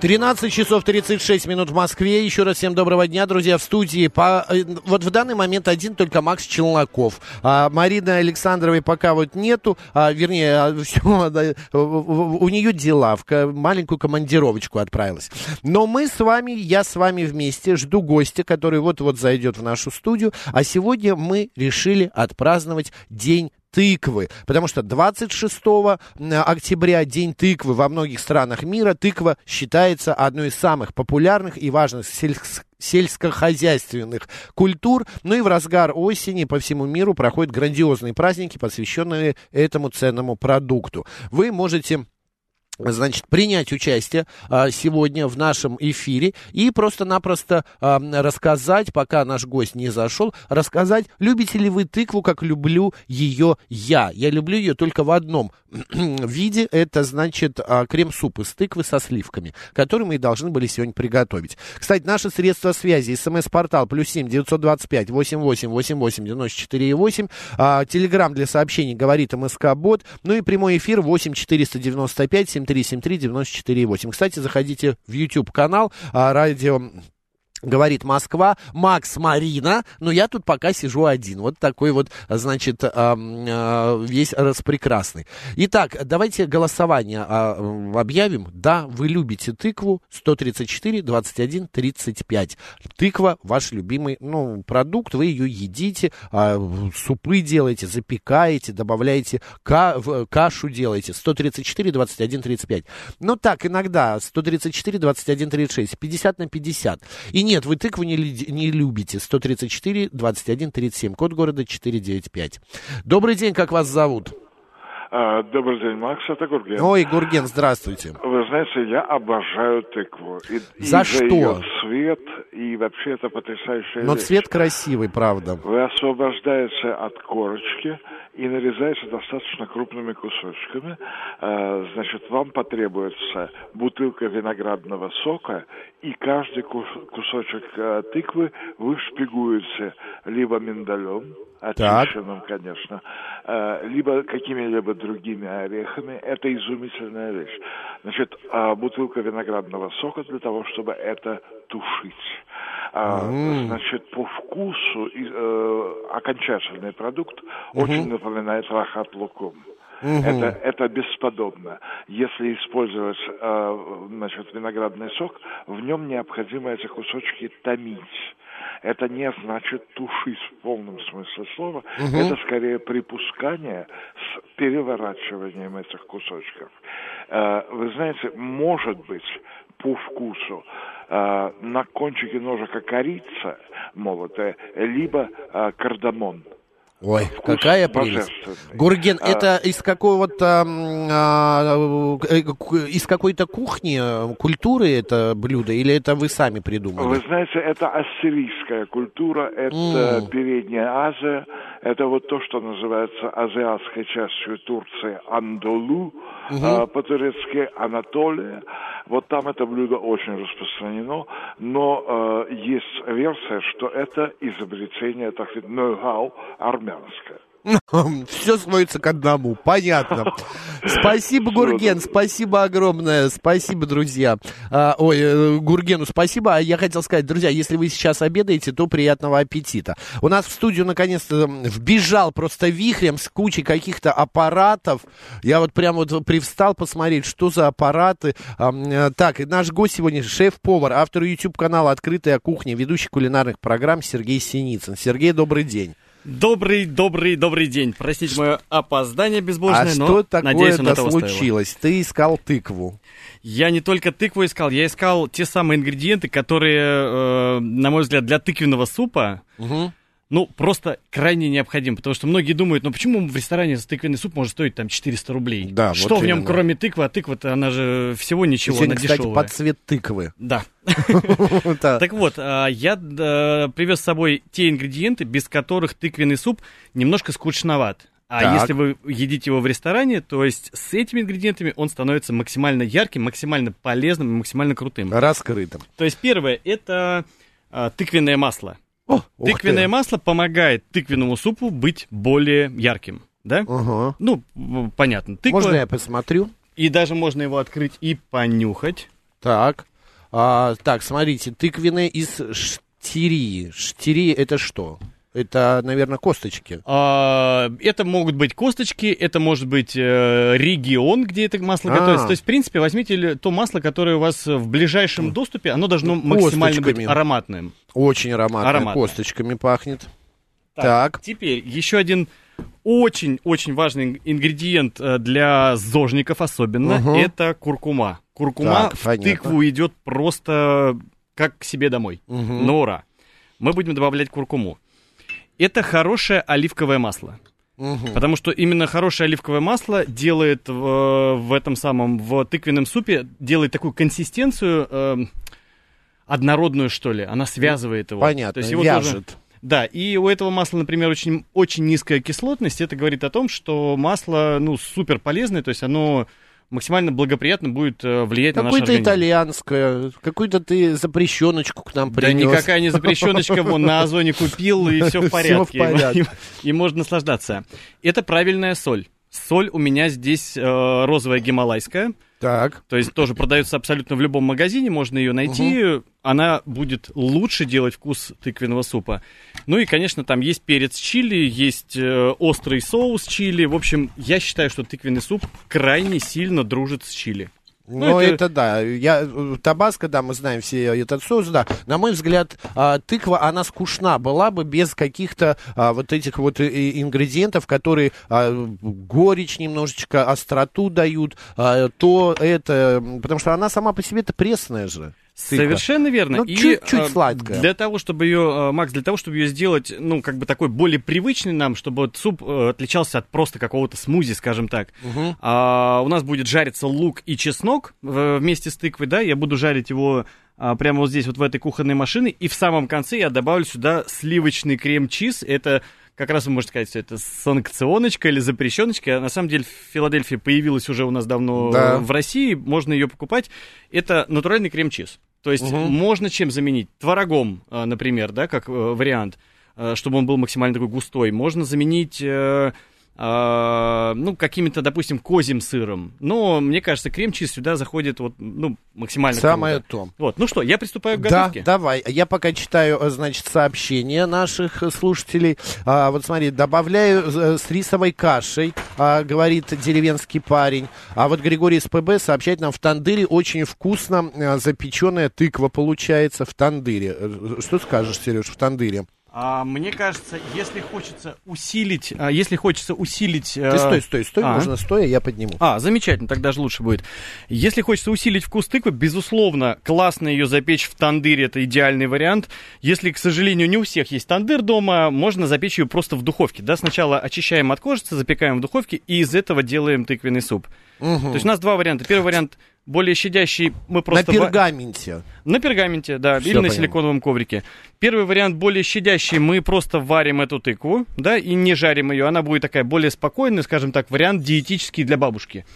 13 часов 36 минут в Москве. Еще раз всем доброго дня, друзья, в студии. По, э, вот в данный момент один только Макс Челноков. А Марины Александровой пока вот нету. А, вернее, а, все, у нее дела. В маленькую командировочку отправилась. Но мы с вами, я с вами вместе жду гостя, который вот-вот зайдет в нашу студию. А сегодня мы решили отпраздновать День тыквы, потому что 26 октября День тыквы во многих странах мира. Тыква считается одной из самых популярных и важных сельских сельскохозяйственных культур. Ну и в разгар осени по всему миру проходят грандиозные праздники, посвященные этому ценному продукту. Вы можете значит, принять участие а, сегодня в нашем эфире и просто-напросто а, рассказать, пока наш гость не зашел, рассказать, любите ли вы тыкву, как люблю ее я. Я люблю ее только в одном виде, это, значит, а, крем-суп из тыквы со сливками, который мы и должны были сегодня приготовить. Кстати, наши средства связи, смс-портал, плюс семь девятьсот двадцать пять восемь восемь восемь восемь девяносто четыре восемь, телеграмм для сообщений говорит МСК-бот, ну и прямой эфир восемь четыреста девяносто пять семь 7373948. Кстати, заходите в YouTube-канал а, радио Говорит Москва, Макс Марина, но я тут пока сижу один. Вот такой вот, значит, весь распрекрасный. Итак, давайте голосование а, объявим. Да, вы любите тыкву 134 21 35. Тыква ваш любимый ну, продукт, вы ее едите, а, супы делаете, запекаете, добавляете кашу делаете. 134 21 35. Ну так, иногда 134 21 36. 50 на 50. И нет, вы тыкву не, не любите. 134 21 37. Код города 495. Добрый день, как вас зовут? А, добрый день, Макс, это Гурген. Ой, Гурген, здравствуйте. Вы знаете, я обожаю тыкву. И, за и что? За ее цвет, и вообще это потрясающая Но вещь. цвет красивый, правда. Вы освобождаетесь от корочки, и нарезается достаточно крупными кусочками. А, значит, вам потребуется бутылка виноградного сока, и каждый кусочек а, тыквы вы шпигуете либо миндалем, очищенным, так. конечно, а, либо какими-либо другими орехами. Это изумительная вещь. Значит, бутылка виноградного сока для того, чтобы это тушить. Mm. Значит, по вкусу э, окончательный продукт mm-hmm. очень напоминает рахат лукум. Угу. Это, это бесподобно. Если использовать э, значит, виноградный сок, в нем необходимо эти кусочки томить. Это не значит тушить в полном смысле слова. Угу. Это скорее припускание с переворачиванием этих кусочков. Э, вы знаете, может быть, по вкусу э, на кончике ножика корица молотая, либо э, кардамон. Ой, Вкус какая прелесть. Гурген, а, это из какого-то, а, э, из какой-то кухни, культуры это блюдо, или это вы сами придумали? Вы знаете, это ассирийская культура, это mm. Передняя Азия, это вот то, что называется азиатской частью Турции Андолу, угу. а, по-турецки Анатолия. Вот там это блюдо очень распространено, но э, есть версия, что это изобретение, так сказать, ноу-хау армянское. Все сводится к одному. Понятно. Спасибо, Гурген. Спасибо огромное. Спасибо, друзья. А, ой, э, Гургену спасибо. А я хотел сказать, друзья, если вы сейчас обедаете, то приятного аппетита. У нас в студию наконец-то вбежал просто вихрем с кучей каких-то аппаратов. Я вот прям вот привстал посмотреть, что за аппараты. Э, так, наш гость сегодня шеф-повар, автор YouTube-канала «Открытая кухня», ведущий кулинарных программ Сергей Синицын. Сергей, добрый день. Добрый, добрый, добрый день. Простите мое опоздание безбожное, а но что такое надеюсь, это случилось? Стоило. Ты искал тыкву. Я не только тыкву искал, я искал те самые ингредиенты, которые, э, на мой взгляд, для тыквенного супа угу ну, просто крайне необходим, потому что многие думают, ну почему в ресторане тыквенный суп может стоить там 400 рублей? Да, Что вот в нем, именно. кроме тыквы, а тыква-то она же всего ничего, Сегодня, она кстати, дешевая. под цвет тыквы. Да. Так вот, а, я привез с собой те ингредиенты, без которых тыквенный суп немножко скучноват. А Так. если вы едите его в ресторане, то есть с этими ингредиентами он становится максимально ярким, максимально полезным и максимально крутым. Раскрытым. То есть первое это а, тыквенное масло. О, Тыквенное ты. масло помогает тыквенному супу быть более ярким, да? Ага. Ну, понятно. Тыква, Можно я посмотрю? и даже можно его открыть и понюхать. Так. А, так, смотрите, тыквенные из штирии. Штирии это что? Это, наверное, косточки. А, это могут быть косточки, это может быть э, регион, где это масло А. готовится. То есть, в принципе, возьмите то масло, которое у вас в ближайшем доступе, оно должно максимально быть косточками. ароматным. Очень ароматно. Ароматно. Косточками пахнет. Так. Теперь еще один очень-очень важный ингредиент э, для зожников особенно, Мгм. это куркума. Куркума Так, в понятно. тыкву идет просто как к себе домой. Мгм. На ура. Мы будем добавлять куркуму. Это хорошее оливковое масло. Мгм. Потому что именно хорошее оливковое масло делает в, в этом самом, в тыквенном супе, делает такую консистенцию эм, однородную, что ли. Она связывает его. Понятно, То есть его тоже- вяжет. Да, и у этого масла, например, очень, очень низкая кислотность. Это говорит о том, что масло, ну, супер полезное, то есть оно максимально благоприятно будет э, влиять на наш Какое-то организм. итальянское, какую-то ты запрещеночку к нам Да принес. никакая не запрещеночка, вон на Озоне купил, и все в Всё в порядке. порядке. И, и можно наслаждаться. Это правильная соль. Соль у меня здесь э, розовая гималайская. Так. То есть тоже продается абсолютно в любом магазине, можно ее найти. Она будет лучше делать вкус тыквенного супа. Ну и, конечно, там есть перец чили, есть э, острый соус чили. В общем, я считаю, что тыквенный суп крайне сильно дружит с чили. Ну, это- это... да. Я, э, табаско, да, мы знаем все этот соус, да. На мой взгляд, а, тыква, она скучна была бы без каких-то а, вот этих вот э, ингредиентов, которые а, горечь немножечко, остроту дают, а, то это... Потому что она сама по себе-то пресная же. Тыква. Совершенно верно. Ну, И, чуть-чуть сладкая. Для того, чтобы ее, э, Макс, для того, чтобы ее сделать, ну, как бы такой более привычный нам, чтобы вот суп э, отличался от просто какого-то смузи, скажем так. А, у нас будет жариться лук и чеснок э, вместе с тыквой, да, я буду жарить его а, прямо вот здесь, вот в этой кухонной машине, и в самом конце я добавлю сюда сливочный крем-чиз, это как раз вы можете сказать, что это санкционочка или запрещеночка. На самом деле в Филадельфии появилась уже у нас давно Да. в России, можно ее покупать. Это натуральный крем-чиз. То есть можно чем заменить? Творогом, а, например, да, как э, вариант, э, чтобы он был максимально такой густой. Можно заменить, э, ну, какими-то, допустим, козьим сыром. Но, мне кажется, крем-чиз сюда заходит вот, ну, максимально Самое круто. то. Вот, ну что, я приступаю к Да, готовке. давай. Я пока читаю, э, значит, сообщения наших э, слушателей. А, вот смотри, добавляю э, с рисовой кашей, а, говорит деревенский парень. А вот Григорий из ПБ сообщает нам, в тандыре очень вкусно запеченная тыква получается в тандыре. Что скажешь, Сереж, в тандыре? А, мне кажется, если хочется усилить, а, если хочется усилить... Ты стой, стой, стой, а. можно стоя, я подниму. А, замечательно, так даже лучше будет. Если хочется усилить вкус тыквы, безусловно, классно ее запечь в тандыре, это идеальный вариант. Если, к сожалению, не у всех есть тандыр дома, можно запечь ее просто в духовке. Да, сначала очищаем от кожицы, запекаем в духовке и из этого делаем тыквенный суп. То есть у нас два варианта. Первый вариант более щадящий, мы просто... На пергаменте. на пергаменте, да, Всё или на понял. силиконовом коврике. Первый вариант более щадящий, мы просто варим эту тыкву, да, и не жарим ее. Она будет такая более спокойная, скажем так, вариант диетический для бабушки.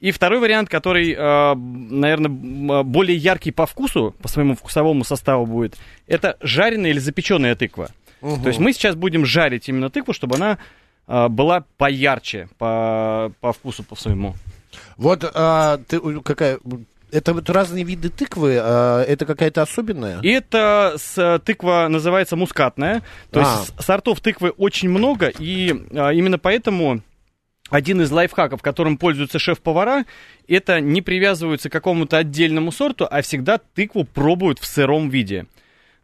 И второй вариант, который, наверное, более яркий по вкусу, по своему вкусовому составу будет, это жареная или запеченная тыква. То есть мы сейчас будем жарить именно тыкву, чтобы она а, была поярче по, по вкусу, по своему. Вот а, ты, э, какая... Это вот разные виды тыквы, а, это какая-то особенная? Это с, тыква называется мускатная. То А. есть сортов тыквы очень много, и а, именно поэтому один из лайфхаков, которым пользуются шеф-повара, это не привязываются к какому-то отдельному сорту, а всегда тыкву пробуют в сыром виде.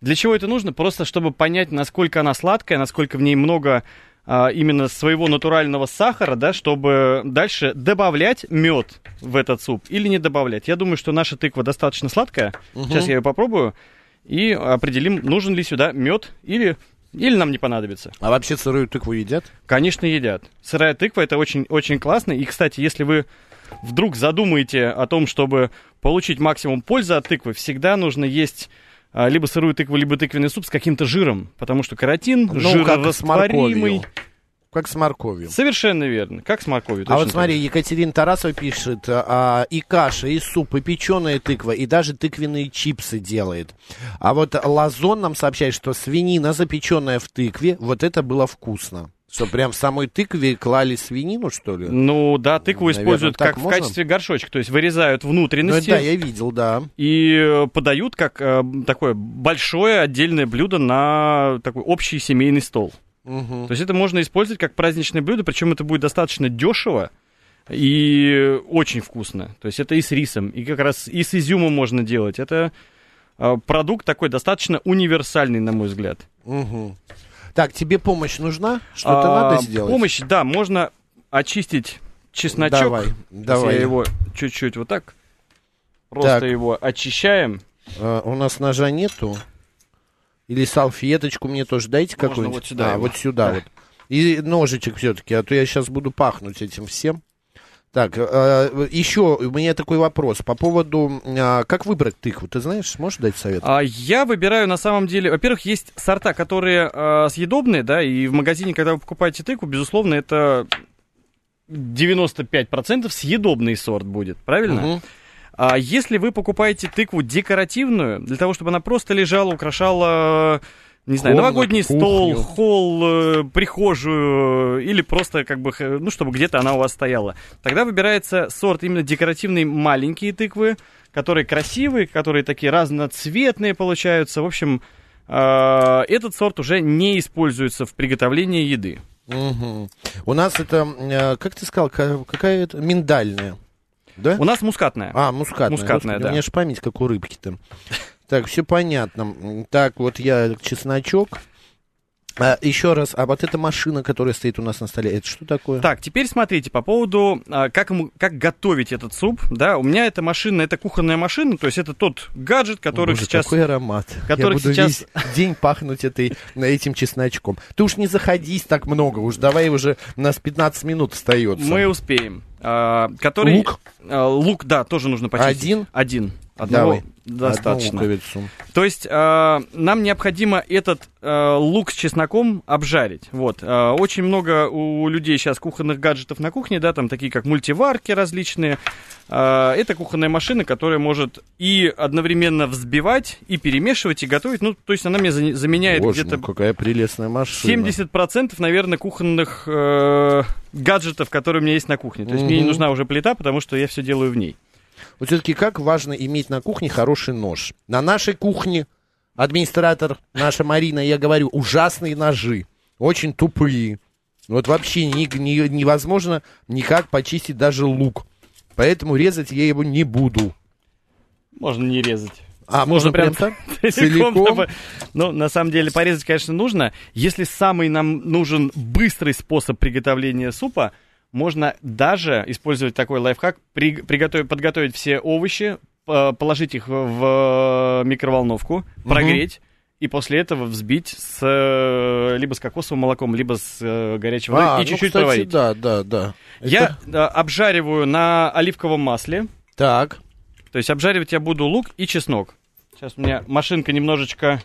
Для чего это нужно? Просто чтобы понять, насколько она сладкая, насколько в ней много именно своего натурального сахара, да, чтобы дальше добавлять мед в этот суп или не добавлять. Я думаю, что наша тыква достаточно сладкая. Сейчас я ее попробую и определим, нужен ли сюда мед или, или нам не понадобится. А вообще сырую тыкву едят? Конечно, едят. Сырая тыква это очень, очень классно. И, кстати, если вы вдруг задумаете о том, чтобы получить максимум пользы от тыквы, всегда нужно есть а, либо сырую тыкву, либо тыквенный суп с каким-то жиром, потому что каротин, Ну, жирорастворимый. Как с морковью. Совершенно верно. Как с морковью. А вот так смотри, же. Екатерина Тарасова пишет, а, и каша, и суп, и печеная тыква, и даже тыквенные чипсы делает. А вот Лазон нам сообщает, что свинина, запеченная в тыкве, вот это было вкусно. Что, прям в самой тыкве клали свинину, что ли? Ну да, тыкву Наверно, используют как в можно? качестве горшочка. То есть вырезают Ну, внутренности это да, я видел, да. и э, подают как э, такое большое отдельное блюдо на такой общий семейный стол. Мгм. То есть это можно использовать как праздничное блюдо, причем это будет достаточно дешево и очень вкусно. То есть это и с рисом, и как раз и с изюмом можно делать. Это э, продукт такой достаточно универсальный, на мой взгляд. Мгм. Так, тебе помощь нужна? Что-то А, надо сделать? Помощь, да, можно очистить чесночок. Давай, давай. я его чуть-чуть вот так. Просто Так. его очищаем. А, у нас ножа нету. Или салфеточку мне тоже дайте какую-нибудь. вот сюда А, его. вот сюда Да. вот. И ножичек все-таки, а то я сейчас буду пахнуть этим всем. Так, э, еще у меня такой вопрос по поводу, а, как выбрать тыкву, ты знаешь, можешь дать совет? А я выбираю на самом деле, во-первых, есть сорта, которые э, съедобные, да, и в магазине, когда вы покупаете тыкву, безусловно, это 95% съедобный сорт будет, правильно? Мгм. А если вы покупаете тыкву декоративную, для того, чтобы она просто лежала, украшала, не знаю, Комнату, новогодний стол, кухню. холл, э, прихожую, или просто как бы, ну, чтобы где-то она у вас стояла, тогда выбирается сорт именно декоративные маленькие тыквы, которые красивые, которые такие разноцветные получаются. В общем, э, этот сорт уже не используется в приготовлении еды. Мгм. У нас это, э, как ты сказал, ка- какая это? Миндальная, да? У нас мускатная. А, мускатная. Мускатная, Господи, да. У меня же память, как у рыбки-то. Так, все понятно. Так, вот я чесночок. А, еще раз, а вот эта машина, которая стоит у нас на столе, это что такое? Так, теперь смотрите, по поводу, а, как, ему- как готовить этот суп, да, у меня эта машина, это кухонная машина, то есть это тот гаджет, который Боже, сейчас... какой аромат. который я буду сейчас- весь день пахнуть этой, этим чесночком. Ты уж не заходись так много, уж давай уже, у нас 15 минут остается. Мы успеем. А, который... Лук? А, лук, да, тоже нужно почистить. Один? Один. Одного Давай. достаточно. Одну. То есть а, нам необходимо этот а, лук с чесноком обжарить. Вот. А, очень много у людей сейчас кухонных гаджетов на кухне, да, там такие как мультиварки различные. А, это кухонная машина, которая может и одновременно взбивать, и перемешивать, и готовить. Ну, то есть она мне за- заменяет Боже, где-то ну какая прелестная машина. 70%, наверное, кухонных э, гаджетов, которые у меня есть на кухне. То есть мне не нужна уже плита, потому что я все делаю в ней. Вот все-таки как важно иметь на кухне хороший нож. На нашей кухне администратор, наша Марина, я говорю, ужасные ножи, очень тупые. Вот вообще ни- ни- невозможно никак почистить даже лук. Поэтому резать я его не буду. Можно не резать. А, можно прям так? Целиком? Ну, на самом деле, порезать, конечно, нужно. Если самый нам нужен быстрый способ приготовления супа, можно даже использовать такой лайфхак, при- приготовить, подготовить все овощи, по- положить их в микроволновку, прогреть, и после этого взбить с, либо с кокосовым молоком, либо с э, горячей водой А, и ну, чуть-чуть кстати, проварить. да, да, да. Я Это- э, обжариваю на оливковом масле. Так, То есть обжаривать я буду лук и чеснок. Сейчас у меня машинка немножечко...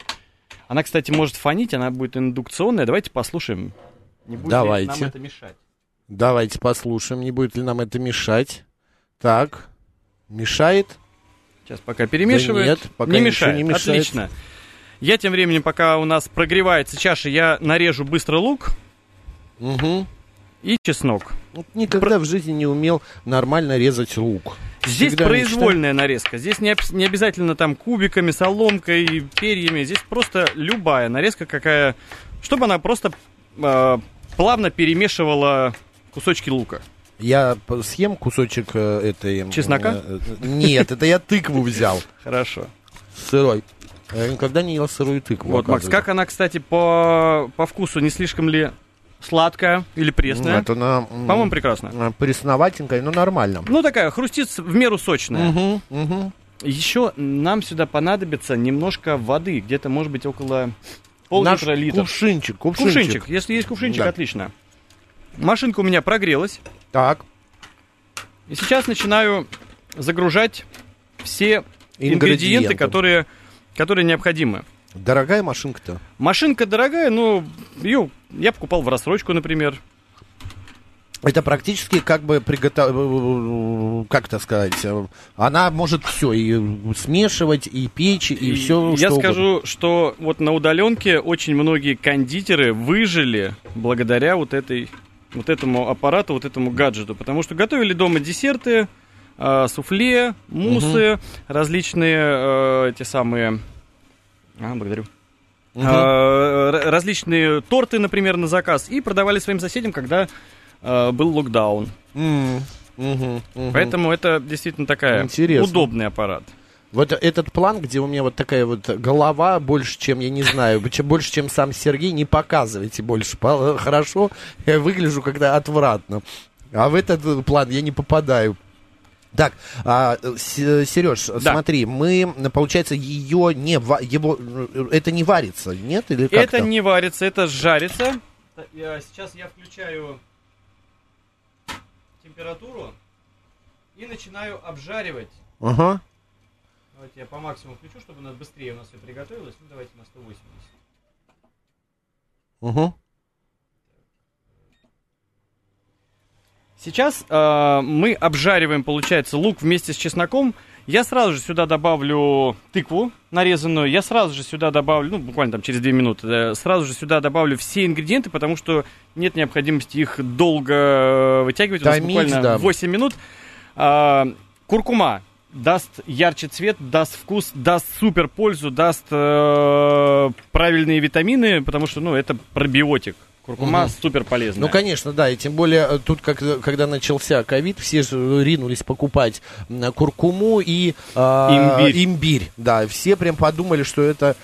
Она, кстати, может фонить, она будет индукционная. Давайте послушаем. Не будет Давайте. нам это мешать? Давайте послушаем, не будет ли нам это мешать. Так, мешает? Сейчас пока перемешивает. Да нет, пока не, мешает. не мешает. Отлично. Я тем временем, пока у нас прогревается чаша, я нарежу быстро лук Угу. и чеснок. Вот никогда в жизни не умел нормально резать лук. Здесь Всегда произвольная нарезка. Здесь не, не обязательно там кубиками, соломкой, перьями. Здесь просто любая нарезка, какая... Чтобы она просто э, плавно перемешивала кусочки лука. Я съем кусочек э, этой... Чеснока? э, Нет, это я тыкву взял. Хорошо. Сырой. Я никогда не ел сырую тыкву. Вот, Макс, как она, кстати, по, по вкусу не слишком ли сладкая или пресная? Нет, она... По-моему, прекрасно. э, Пресноватенькая, но нормально. Ну, такая, хрустит в меру сочная. Мгм, мгм. Еще нам сюда понадобится немножко воды, где-то, может быть, около пол-литра, литр. кувшинчик, кувшинчик. Кувшинчик. Если есть кувшинчик, Да. отлично. Машинка у меня прогрелась. Так, И сейчас начинаю загружать все ингредиенты, Ингредиенты. которые, которые необходимы. дорогая машинка-то. Машинка дорогая, но ее я покупал в рассрочку, например. Это практически как бы приготовить, как это сказать, э, она может все и смешивать, и печь, и, все. Я что скажу, угодно. что вот на удаленке очень многие кондитеры выжили благодаря вот этой вот этому аппарату, вот этому гаджету, потому что готовили дома десерты, э, суфле, мусы, различные э, эти самые. А, благодарю. Мгм. Э, различные торты, например, на заказ, и продавали своим соседям, когда э, был локдаун. Мгм, мгм. Поэтому это действительно такая Интересно. удобный аппарат. Вот этот план, где у меня вот такая вот голова, больше, чем, я не знаю, чем- больше, чем сам Сергей, не показывайте больше. По- Хорошо, я выгляжу когда отвратно. А в этот э, план я не попадаю. Так, а, Сереж, Да. смотри, мы, получается, ее не, его, э, это не варится, нет? Или как Это не варится, это жарится. Я- Сейчас я включаю температуру и начинаю обжаривать. Ага. Давайте я по максимуму включу, чтобы у нас быстрее у нас все приготовилось. Ну, давайте на 180. Угу. Сейчас э, мы обжариваем, получается, лук вместе с чесноком. Я сразу же сюда добавлю тыкву нарезанную. Я сразу же сюда добавлю, ну, буквально там через 2 минуты, э, сразу же сюда добавлю все ингредиенты, потому что нет необходимости их долго э, вытягивать. У нас Томить, буквально да. 8 минут. А, куркума даст ярче цвет, даст вкус, даст супер пользу, даст э, правильные витамины, потому что, ну, это пробиотик. Куркума Мгм. супер полезная. Ну, конечно, да, и тем более э, тут, как, когда начался ковид, все же ринулись покупать куркуму и а, Имбирь. имбирь. Да, все прям подумали, что это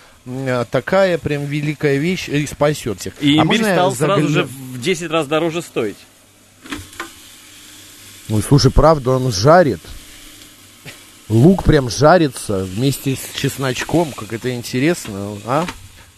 такая прям великая вещь и спасет всех. И А имбирь стал сразу загляну? же в 10 раз дороже стоить. Ой, слушай, правда, он жарит. Лук прям жарится вместе с чесночком, как это интересно, а?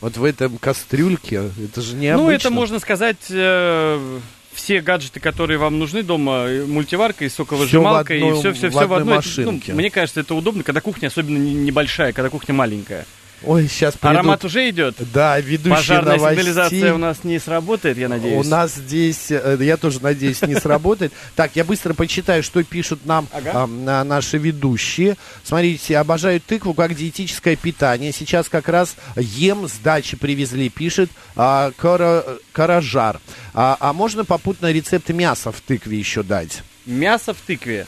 Вот в этом кастрюльке, это же необычно. Ну, это можно сказать, э, все гаджеты, которые вам нужны дома, мультиварка, и соковыжималка, и все, все, в в одной машинке. Ну, мне кажется, это удобно, когда кухня особенно не- небольшая, когда кухня маленькая. Ой, сейчас Аромат уже идет. Да, ведущий Пожарная новостей. сигнализация у нас не сработает, я надеюсь. У нас здесь, э, я тоже надеюсь, не сработает. Так, я быстро почитаю, что пишут нам Ага. на- наши ведущие. Смотрите, обожаю тыкву как диетическое питание. Сейчас как раз ем, с дачи привезли, пишет а, Кара- Каражар. А, а можно попутно рецепт мяса в тыкве еще дать? Мясо в тыкве.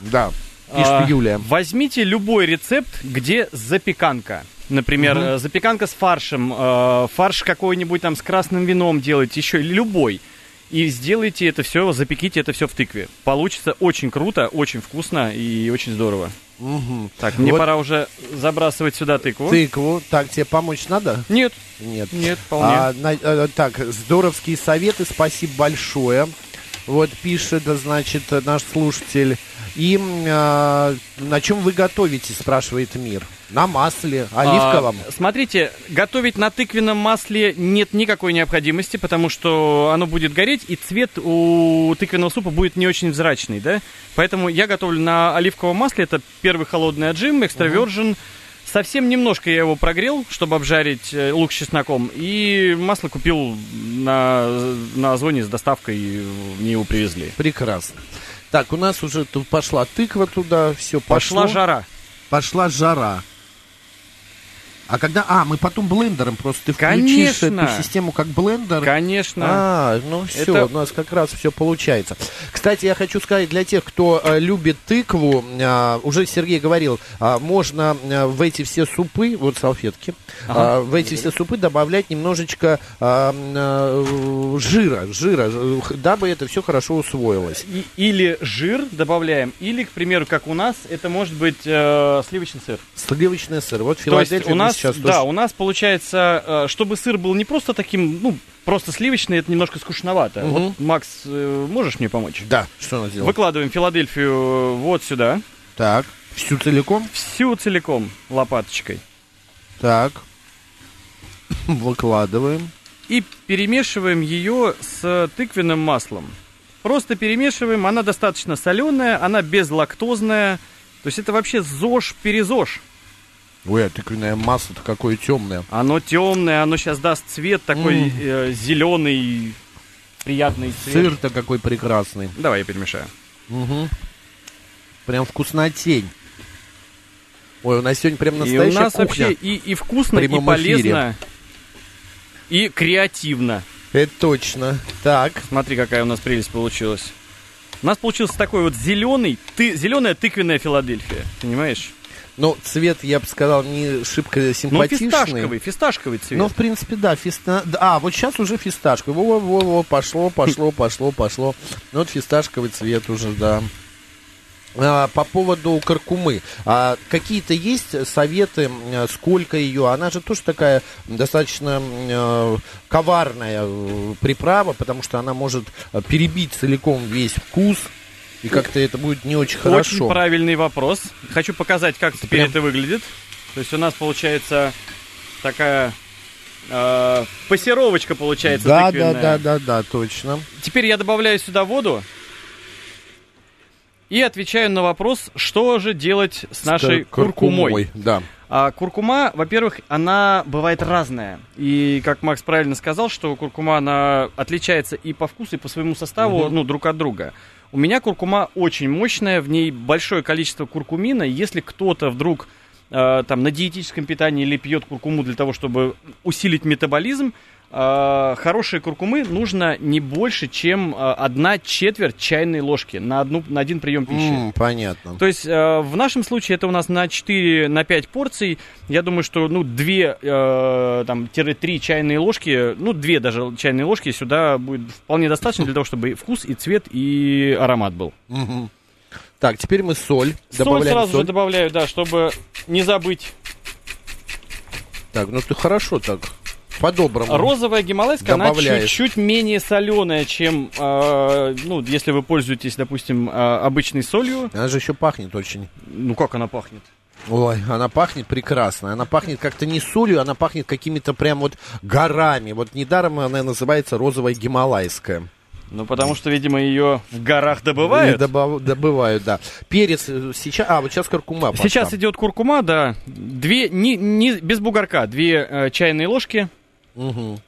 Да, пишет А, Юлия. Возьмите любой рецепт, где запеканка. Например, э, запеканка с фаршем, э, фарш какой-нибудь там с красным вином делайте, еще любой. И сделайте это все, запеките это все в тыкве. Получится очень круто, очень вкусно и очень здорово. Мгм. Так, мне Вот пора уже забрасывать сюда тыкву. Тыкву. Так, тебе помочь надо? Нет, Нет. нет, вполне. А, на- э, так, здоровские советы, спасибо большое. Вот пишет, значит, наш слушатель. И а, на чем вы готовите, спрашивает Мир. На масле, оливковом. А, смотрите, готовить на тыквенном масле нет никакой необходимости, потому что оно будет гореть, и цвет у тыквенного супа будет не очень взрачный, да? Поэтому я готовлю на оливковом масле. Это первый холодный отжим, экстравержен. Совсем немножко я его прогрел, чтобы обжарить э, лук с чесноком. И масло купил на, на Озоне с доставкой, мне его привезли. Прекрасно. Так, у нас уже тут пошла тыква туда, все Пошла пошло. жара. Пошла жара. А когда... А, мы потом блендером просто... Ты включишь Конечно. эту систему как блендер. Конечно. А, ну все, Это- у нас как раз все получается. Кстати, я хочу сказать для тех, кто э, любит тыкву, а, уже Сергей говорил, а, можно а, в эти все супы, вот салфетки, а, в эти все супы добавлять немножечко а, м, а, жира, жира, дабы это все хорошо усвоилось. И- или жир добавляем, или, к примеру, как у нас, это может быть э, сливочный сыр. Сливочный сыр. Вот То Филадельфия есть у мы нас, сейчас да, тоже- у нас получается, э, чтобы сыр был не просто таким, ну, просто сливочный, это немножко скучновато. Мгм. Вот, Макс, э, можешь мне помочь? Да, что она сделала? Выкладываем Филадельфию э, вот сюда, Так, всю целиком? всю целиком лопаточкой. Так. Выкладываем. И перемешиваем ее с тыквенным маслом. Просто перемешиваем, она достаточно соленая, она безлактозная. То есть это вообще ЗОЖ-перезож. Ой, а тыквенное масло-то какое темное. Оно темное, оно сейчас даст цвет такой М. э, зеленый. приятный цвет. Сыр-то какой прекрасный. Давай я перемешаю. Угу. Прям вкуснотень. Ой, у нас сегодня прям И у настоящая нас кухня. вообще и, и вкусно, и полезно, и креативно. Это точно. Так. Смотри, какая у нас прелесть получилась. У нас получился такой вот зеленый, ты, зеленая тыквенная Филадельфия, понимаешь? Ну, цвет, я бы сказал, не шибко Ну, симпатичный. фисташковый, фисташковый цвет. Ну, в принципе, да, фиста... А, вот сейчас уже фисташковый. Во-во-во, пошло, пошло, пошло, пошло. Ну, вот фисташковый цвет уже, да. А, по поводу каркумы. А, какие-то есть советы, сколько ее? Она же тоже такая достаточно э, коварная э, приправа, потому что она может перебить целиком весь вкус. И как-то это будет не очень Очень хорошо. правильный вопрос. Хочу показать, как теперь прям- это выглядит. То есть у нас получается такая э, пассеровочка получается Да, да, тыквенная. да, да, да, точно. Теперь я добавляю сюда воду и отвечаю на вопрос, что же делать с нашей Кар- куркумой. Да. А куркума, во-первых, она бывает разная. И, как Макс правильно сказал, что куркума, она отличается и по вкусу, и по своему составу, ну, друг от друга. У меня куркума очень мощная, в ней большое количество куркумина. Если кто-то вдруг э, там на диетическом питании или пьет куркуму для того, чтобы усилить метаболизм, э, хорошей куркумы нужно не больше, чем э, одна четверть чайной ложки на, одну, на один прием пищи. М, понятно. То есть э, в нашем случае это у нас на 4, на 5 порций. Я думаю, что ну 2, э, там, 3 чайные ложки, ну 2 даже чайные ложки сюда будет вполне достаточно для того, чтобы и вкус, и цвет, и аромат был. Мгм. Так, теперь мы соль. Соль Добавляем сразу соль. же добавляю, да, чтобы не забыть. Так, ну ты хорошо так. По-доброму. Розовая гималайская, она чуть-чуть менее соленая, чем, э, ну, если вы пользуетесь, допустим, э, обычной солью. Она же еще пахнет очень. Ну, как она пахнет? Ой, она пахнет прекрасно. Она пахнет как-то не солью, она пахнет какими-то прям вот горами. Вот недаром она называется розовая гималайская. Ну, потому что, видимо, ее в горах добывают. добав- добывают, да. Перец э, сейчас... А, вот сейчас куркума пошла. Сейчас идет куркума, да. Две, не, не, без бугорка, две э, чайные ложки Мгм.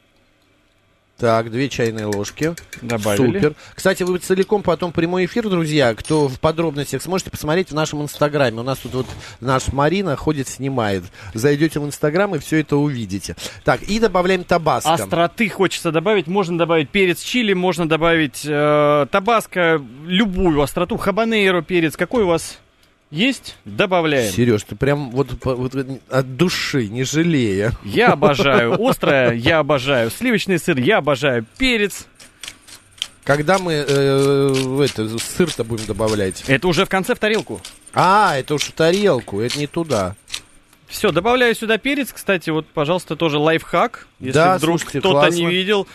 Так, две чайные ложки. добавили. Супер. Кстати, вы целиком потом прямой эфир, друзья, кто в подробностях сможете посмотреть в нашем инстаграме. У нас тут вот наш Марина ходит, снимает. Зайдете в инстаграм и все это увидите. Так, и добавляем табаско. Остроты хочется добавить. Можно добавить перец чили, можно добавить э, табаско, любую остроту, хабанейро перец. Какой у вас есть? Добавляем. Сереж, ты прям вот, вот от души, не жалея. Я обожаю острое, я обожаю сливочный сыр, я обожаю перец. Когда мы э, это, сыр-то будем добавлять? Это уже в конце в тарелку. А, это уж в тарелку, это не туда. Все, добавляю сюда перец. Кстати, вот, пожалуйста, тоже лайфхак. Если Да, вдруг кто-то не видел,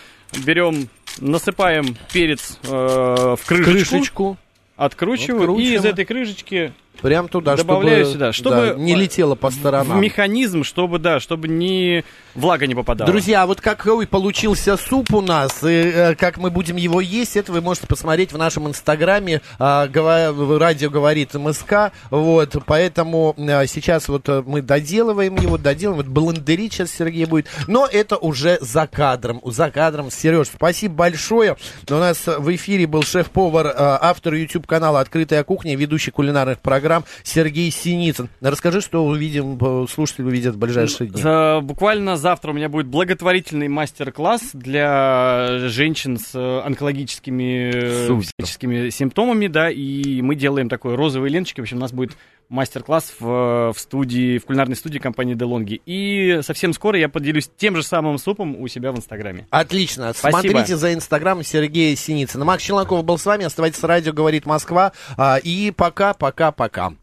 берем, насыпаем перец э, в крышечку, Крышечку. откручиваю, и из этой крышечки Прям туда, Добавляю чтобы, сюда, чтобы, да, не э, летело по в сторонам. механизм, чтобы, да, чтобы не влага не попадала. Друзья, а вот какой получился суп у нас, и э, как мы будем его есть, это вы можете посмотреть в нашем инстаграме, а, радио говорит МСК, вот, поэтому а, сейчас вот э, мы доделываем его, доделываем, вот блендери сейчас Сергей будет, но это уже за кадром, за кадром, Сереж, спасибо большое, у нас в эфире был шеф-повар, э, автор YouTube-канала «Открытая кухня», ведущий кулинарных программ Сергей Синицын. Расскажи, что увидим, э, слушатели увидят в ближайшие дни. Буквально завтра у меня будет благотворительный мастер-класс для женщин с э, онкологическими э, Супер. всяческими симптомами, да, и мы делаем такой розовые ленточки. В общем, у нас будет мастер-класс в, в студии, в кулинарной студии компании DeLonghi. И совсем скоро я поделюсь тем же самым супом у себя в Инстаграме. Отлично. Спасибо. Смотрите за инстаграм Сергея Синицына. Макс Челноков был с вами. Оставайтесь с радио «Говорит Москва». А, И пока, пока, пока.